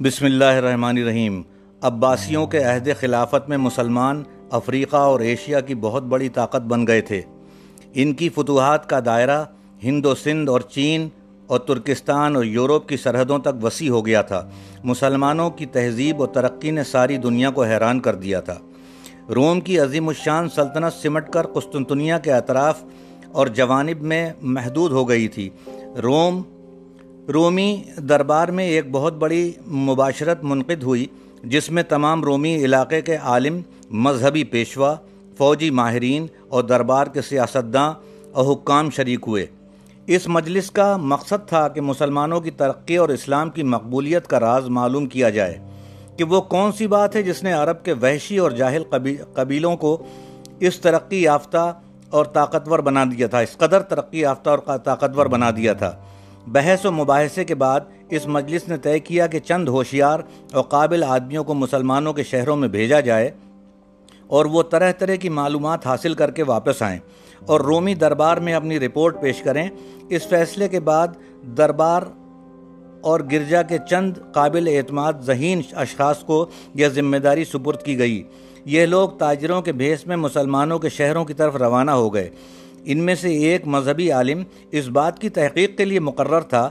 بسم اللہ الرحمن الرحیم۔ عباسیوں کے عہد خلافت میں مسلمان افریقہ اور ایشیا کی بہت بڑی طاقت بن گئے تھے۔ ان کی فتوحات کا دائرہ ہند و سندھ اور چین اور ترکستان اور یورپ کی سرحدوں تک وسیع ہو گیا تھا۔ مسلمانوں کی تہذیب و ترقی نے ساری دنیا کو حیران کر دیا تھا۔ روم کی عظیم الشان سلطنت سمٹ کر قسطنطنیہ کے اطراف اور جوانب میں محدود ہو گئی تھی۔ روم، رومی دربار میں ایک بہت بڑی مباشرت منقد ہوئی، جس میں تمام رومی علاقے کے عالم، مذہبی پیشوا، فوجی ماہرین اور دربار کے سیاستداں اور حکام شریک ہوئے۔ اس مجلس کا مقصد تھا کہ مسلمانوں کی ترقی اور اسلام کی مقبولیت کا راز معلوم کیا جائے کہ وہ کون سی بات ہے جس نے عرب کے وحشی اور جاہل قبیلوں کو اس ترقی یافتہ اور طاقتور بنا دیا تھا۔ اس قدر ترقی یافتہ اور طاقتور بنا دیا تھا۔ بحث و مباحثے کے بعد اس مجلس نے طے کیا کہ چند ہوشیار اور قابل آدمیوں کو مسلمانوں کے شہروں میں بھیجا جائے اور وہ طرح طرح کی معلومات حاصل کر کے واپس آئیں اور رومی دربار میں اپنی رپورٹ پیش کریں۔ اس فیصلے کے بعد دربار اور گرجا کے چند قابل اعتماد ذہین اشخاص کو یہ ذمہ داری سپرد کی گئی۔ یہ لوگ تاجروں کے بھیس میں مسلمانوں کے شہروں کی طرف روانہ ہو گئے۔ ان میں سے ایک مذہبی عالم اس بات کی تحقیق کے لیے مقرر تھا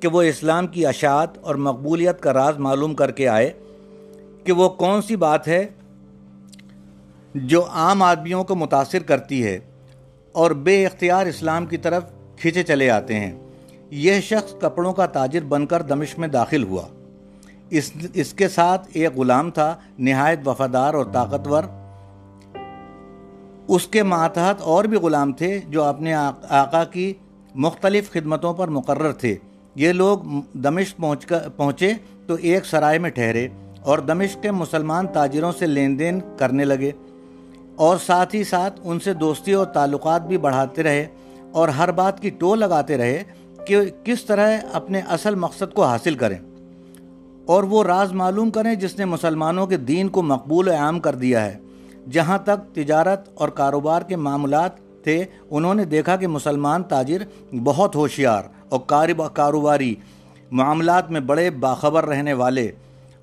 کہ وہ اسلام کی اشاعت اور مقبولیت کا راز معلوم کر کے آئے کہ وہ کون سی بات ہے جو عام آدمیوں کو متاثر کرتی ہے اور بے اختیار اسلام کی طرف کھینچے چلے آتے ہیں۔ یہ شخص کپڑوں کا تاجر بن کر دمشق میں داخل ہوا۔ اس اس کے ساتھ ایک غلام تھا، نہایت وفادار اور طاقتور۔ اس کے ماتحت اور بھی غلام تھے جو اپنے آقا کی مختلف خدمتوں پر مقرر تھے۔ یہ لوگ دمشق پہنچ کر، پہنچے تو ایک سرائے میں ٹھہرے اور دمشق کے مسلمان تاجروں سے لین دین کرنے لگے۔ اور ساتھ ہی ساتھ ان سے دوستی اور تعلقات بھی بڑھاتے رہے اور ہر بات کی ٹو لگاتے رہے۔ کہ کس طرح اپنے اصل مقصد کو حاصل کریں اور وہ راز معلوم کریں جس نے مسلمانوں کے دین کو مقبول و عام کر دیا ہے۔ جہاں تک تجارت اور کاروبار کے معاملات تھے، انہوں نے دیکھا کہ مسلمان تاجر بہت ہوشیار اور کاروباری معاملات میں بڑے باخبر رہنے والے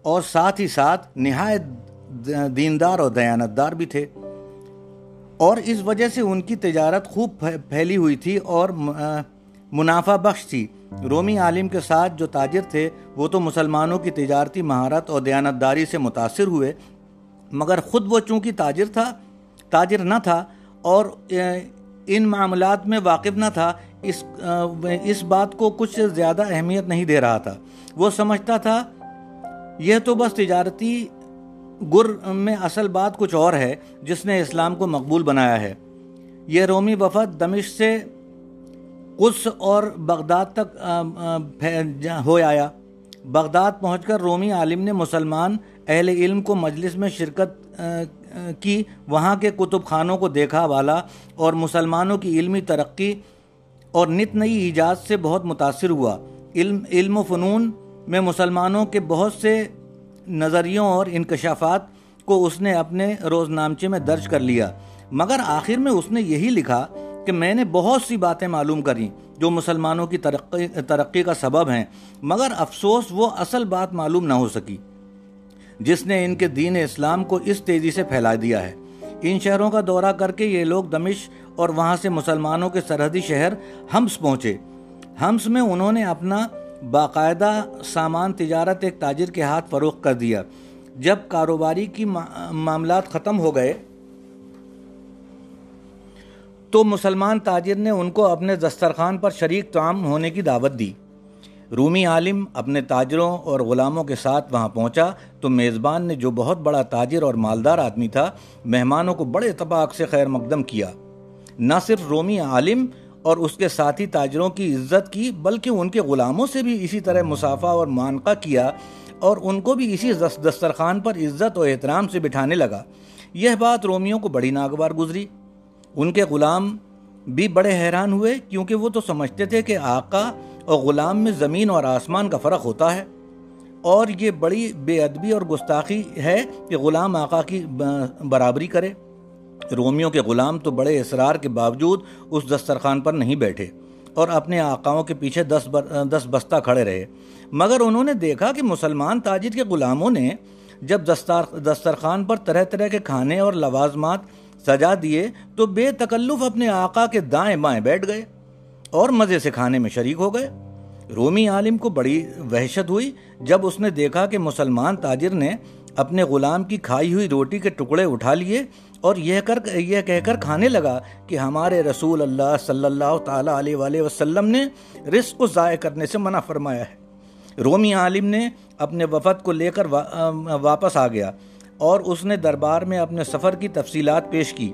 اور ساتھ ہی ساتھ نہایت دیندار اور دیانتدار بھی تھے۔ اور اس وجہ سے ان کی تجارت خوب پھیلی ہوئی تھی اور منافع بخش تھی۔ رومی عالم کے ساتھ جو تاجر تھے، وہ تو مسلمانوں کی تجارتی مہارت اور دیانتداری سے متاثر ہوئے، مگر خود وہ چونکہ تاجر تھا، تاجر نہ تھا اور ان معاملات میں واقف نہ تھا، اس اس بات کو کچھ زیادہ اہمیت نہیں دے رہا تھا۔ وہ سمجھتا تھا، یہ تو بس تجارتی گر میں اصل بات کچھ اور ہے، جس نے اسلام کو مقبول بنایا ہے۔ یہ رومی وفد دمش سے قدس اور بغداد تک ہو آیا۔ بغداد پہنچ کر رومی عالم نے مسلمان اہل علم کو مجلس میں شرکت کی۔ وہاں کے کتب خانوں کو دیکھا والا اور مسلمانوں کی علمی ترقی اور نت نئی ایجاد سے بہت متاثر ہوا۔ علم علم و فنون میں مسلمانوں کے بہت سے نظریوں اور انکشافات کو اس نے اپنے روز نامچے میں درج کر لیا۔ مگر آخر میں اس نے یہی لکھا کہ میں نے بہت سی باتیں معلوم کریں جو مسلمانوں کی ترقی ترقی کا سبب ہیں، مگر افسوس وہ اصل بات معلوم نہ ہو سکی۔ جس نے ان کے دین اسلام کو اس تیزی سے پھیلا دیا ہے۔ ان شہروں کا دورہ کر کے یہ لوگ دمش اور وہاں سے مسلمانوں کے سرحدی شہر ہمس پہنچے۔ ہمس میں انہوں نے اپنا باقاعدہ سامان، تجارت، ایک تاجر کے ہاتھ فروخت کر دیا۔ جب کاروباری کی معاملات ختم ہو گئے تو مسلمان تاجر نے ان کو اپنے دسترخوان پر شریک تعام ہونے کی دعوت دی۔ رومی عالم اپنے تاجروں اور غلاموں کے ساتھ وہاں پہنچا۔ تو میزبان نے جو بہت بڑا تاجر اور مالدار آدمی تھا، مہمانوں کو بڑے اتفاق سے خیر مقدم کیا۔ نہ صرف رومی عالم اور اس کے ساتھی تاجروں کی عزت کی، بلکہ ان کے غلاموں سے بھی اسی طرح مسافہ اور مانقہ کیا اور ان کو بھی اسی دسترخوان پر عزت و احترام سے بٹھانے لگا۔ یہ بات رومیوں کو بڑی ناگوار گزری۔ ان کے غلام بھی بڑے حیران ہوئے کیونکہ وہ تو سمجھتے تھے کہ آقا اور غلام میں زمین اور آسمان کا فرق ہوتا ہے۔ اور یہ بڑی بے ادبی اور گستاخی ہے کہ غلام آقا کی برابری کرے۔ رومیوں کے غلام تو بڑے اصرار کے باوجود اس دسترخوان پر نہیں بیٹھے اور اپنے آقاؤں کے پیچھے دس دس بستہ کھڑے رہے۔ مگر انہوں نے دیکھا کہ مسلمان تاجر کے غلاموں نے جب دسترخوان پر طرح طرح کے کھانے اور لوازمات سجا دیے تو بے تکلف اپنے آقا کے دائیں بائیں بیٹھ گئے اور مزے سے کھانے میں شریک ہو گئے۔ رومی عالم کو بڑی وحشت ہوئی جب اس نے دیکھا کہ مسلمان تاجر نے اپنے غلام کی کھائی ہوئی روٹی کے ٹکڑے اٹھا لیے اور یہ کر، یہ کہہ کر کھانے لگا کہ ہمارے رسول اللہ صلی اللہ تعالیٰ علیہ وآلہ وسلم نے رزق کو ضائع کرنے سے منع فرمایا ہے۔ رومی عالم نے اپنے وفد کو لے کر واپس آ گیا۔ اور اس نے دربار میں اپنے سفر کی تفصیلات پیش کی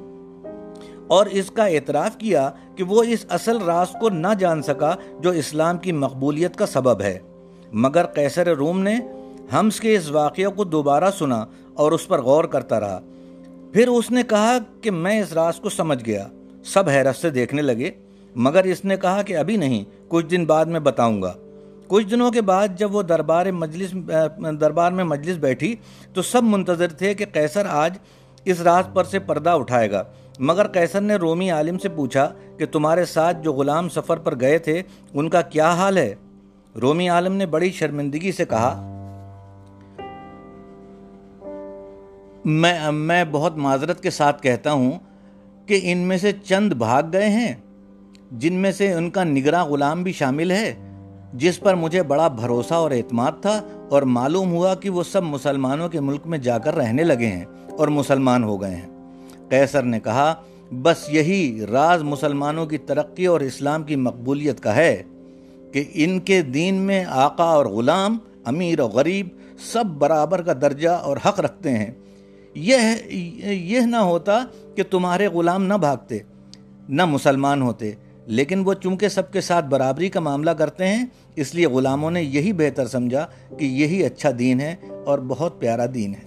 اور اس کا اعتراف کیا کہ وہ اس اصل راز کو نہ جان سکا جو اسلام کی مقبولیت کا سبب ہے۔ مگر قیصر روم نے ہمس کے اس واقعہ کو دوبارہ سنا اور اس پر غور کرتا رہا۔ پھر اس نے کہا کہ میں اس راز کو سمجھ گیا۔ سب حیرت سے دیکھنے لگے، مگر اس نے کہا کہ ابھی نہیں، کچھ دن بعد میں بتاؤں گا۔ کچھ دنوں کے بعد جب وہ دربار مجلس، دربار میں مجلس بیٹھی تو سب منتظر تھے کہ قیصر آج اس راز پر سے پردہ اٹھائے گا۔ مگر قیصر نے رومی عالم سے پوچھا کہ تمہارے ساتھ جو غلام سفر پر گئے تھے، ان کا کیا حال ہے؟ رومی عالم نے بڑی شرمندگی سے کہا، میں میں بہت معذرت کے ساتھ کہتا ہوں کہ ان میں سے چند بھاگ گئے ہیں، جن میں سے ان کا نگراں غلام بھی شامل ہے۔ جس پر مجھے بڑا بھروسہ اور اعتماد تھا اور معلوم ہوا کہ وہ سب مسلمانوں کے ملک میں جا کر رہنے لگے ہیں اور مسلمان ہو گئے ہیں۔ قیصر نے کہا، بس یہی راز مسلمانوں کی ترقی اور اسلام کی مقبولیت کا ہے کہ ان کے دین میں آقا اور غلام، امیر اور غریب سب برابر کا درجہ اور حق رکھتے ہیں۔ یہ یہ نہ ہوتا کہ تمہارے غلام نہ بھاگتے، نہ مسلمان ہوتے۔ لیکن وہ چونکہ سب کے ساتھ برابری کا معاملہ کرتے ہیں، اس لیے غلاموں نے یہی بہتر سمجھا کہ یہی اچھا دین ہے اور بہت پیارا دین ہے۔